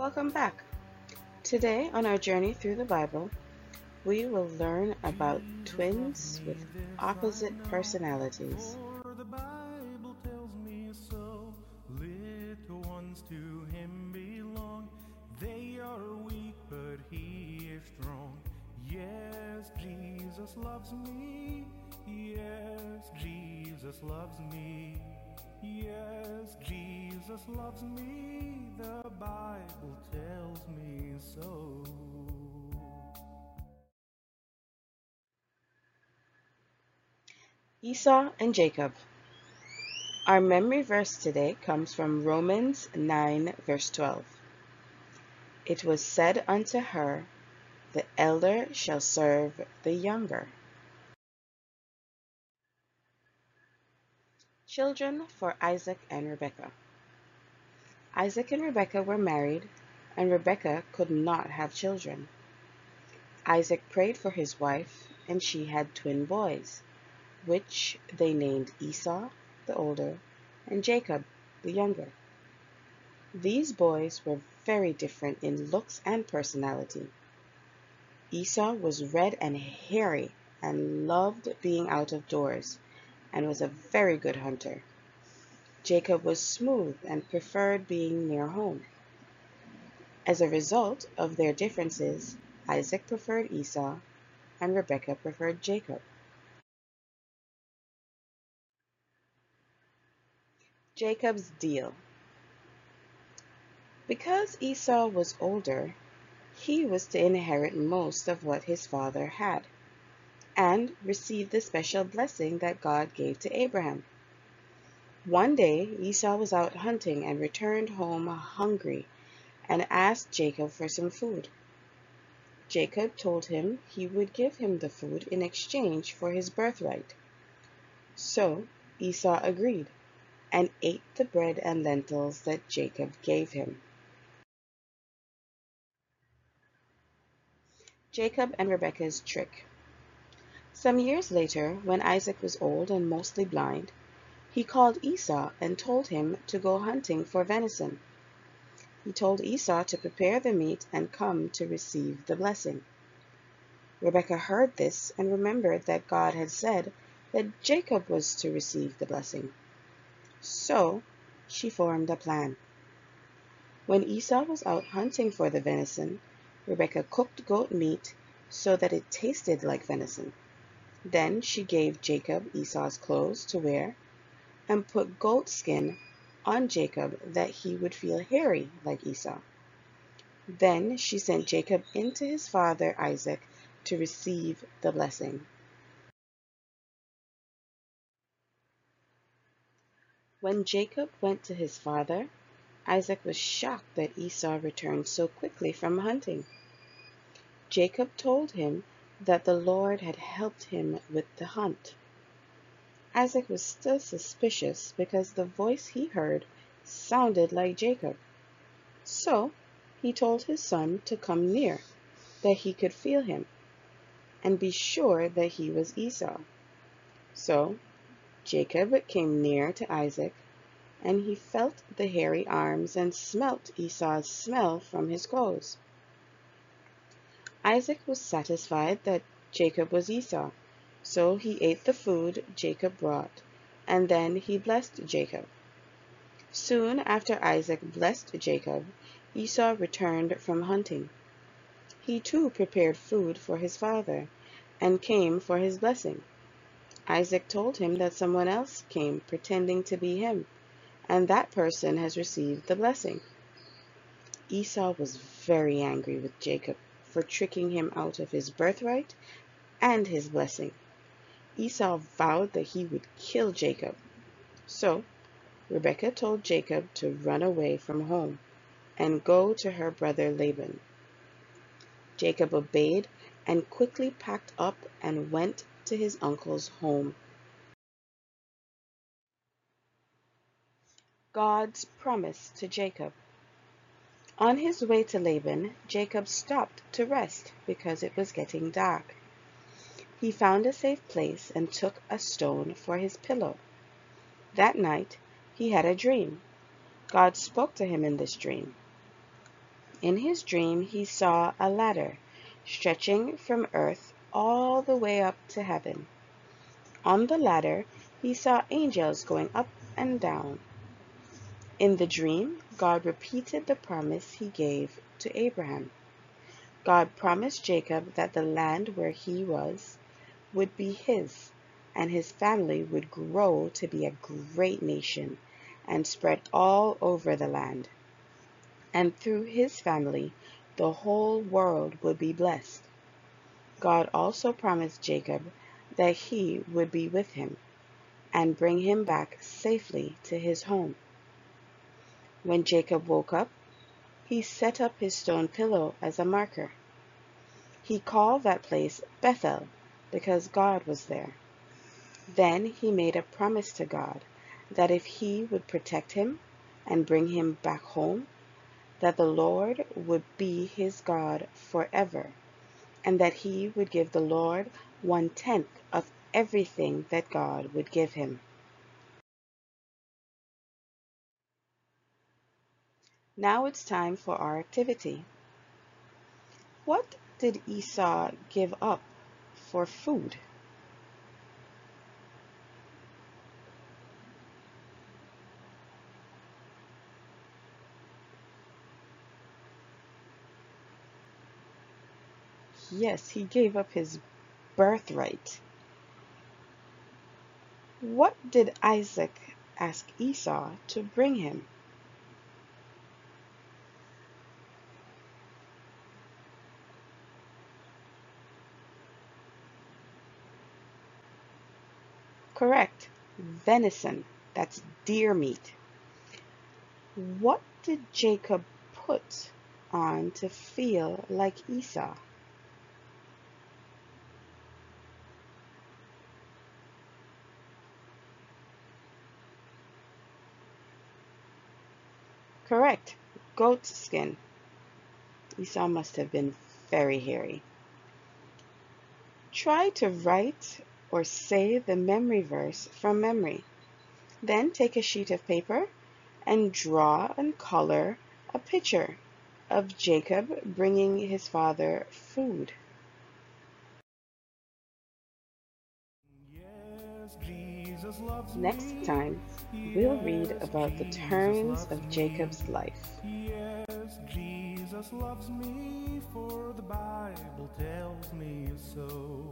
Welcome back. Today, on our journey through the Bible, we will learn about twins with opposite personalities. For the Bible tells me so. Little ones to him belong. They are weak, but he is strong. Yes, Jesus loves me. Yes, Jesus loves me. Yes, Jesus loves me. The Bible tells me so. Esau and Jacob. Our memory verse today comes from Romans 9, verse 12. It was said unto her, The elder shall serve the younger. Children for Isaac and Rebekah. Isaac and Rebekah were married, and Rebekah could not have children. Isaac prayed for his wife, and she had twin boys which they named Esau, the older, and Jacob, the younger. These boys were very different in looks and personality. Esau was red and hairy and loved being out of doors and was a very good hunter. Jacob was smooth and preferred being near home. As a result of their differences, Isaac preferred Esau and Rebekah preferred Jacob. Jacob's deal. Because Esau was older, he was to inherit most of what his father had and receive the special blessing that God gave to Abraham. One day Esau was out hunting and returned home hungry and asked Jacob for some food. Jacob told him he would give him the food in exchange for his birthright. So Esau agreed and ate the bread and lentils that Jacob gave him. Jacob and Rebekah's trick. Some years later, when Isaac was old and mostly blind, he called Esau and told him to go hunting for venison. He told Esau to prepare the meat and come to receive the blessing. Rebekah heard this and remembered that God had said that Jacob was to receive the blessing. So she formed a plan. When Esau was out hunting for the venison, Rebekah cooked goat meat so that it tasted like venison. Then she gave Jacob Esau's clothes to wear and put goat skin on Jacob that he would feel hairy like Esau. Then she sent Jacob into his father Isaac to receive the blessing. When Jacob went to his father, Isaac was shocked that Esau returned so quickly from hunting. Jacob told him that the Lord had helped him with the hunt. Isaac was still suspicious because the voice he heard sounded like Jacob. So he told his son to come near, that he could feel him, and be sure that he was Esau. So Jacob came near to Isaac, and he felt the hairy arms and smelt Esau's smell from his clothes. Isaac was satisfied that Jacob was Esau, so he ate the food Jacob brought, and then he blessed Jacob. Soon after Isaac blessed Jacob, Esau returned from hunting. He too prepared food for his father, and came for his blessing. Isaac told him that someone else came pretending to be him, and that person has received the blessing. Esau was very angry with Jacob for tricking him out of his birthright and his blessing. Esau vowed that he would kill Jacob. So Rebekah told Jacob to run away from home and go to her brother Laban. Jacob obeyed and quickly packed up and went to his uncle's home. God's promise to Jacob. On his way to Laban, Jacob stopped to rest because it was getting dark. He found a safe place and took a stone for his pillow. That night he had a dream. God spoke to him in this dream. In his dream he saw a ladder stretching from earth all the way up to heaven. On the ladder he saw angels going up and down. In the dream, God repeated the promise he gave to Abraham. God promised Jacob that the land where he was would be his, and his family would grow to be a great nation and spread all over the land. And through his family, the whole world would be blessed. God also promised Jacob that he would be with him and bring him back safely to his home. When Jacob woke up, he set up his stone pillow as a marker. He called that place Bethel because God was there. Then he made a promise to God that if he would protect him and bring him back home, that the Lord would be his God forever, and that he would give the Lord one tenth of everything that God would give him. Now it's time for our activity. What did Esau give up for food? Yes, he gave up his birthright. What did Isaac ask Esau to bring him? Correct. Venison. That's deer meat. What did Jacob put on to feel like Esau? Correct. Goat skin. Esau must have been very hairy. Try to write or say the memory verse from memory. Then take a sheet of paper and draw and color a picture of Jacob bringing his father food. Yes, Jesus loves Next time, we'll read about the turns of Jacob's life. Yes, Jesus loves me, for the Bible tells me so.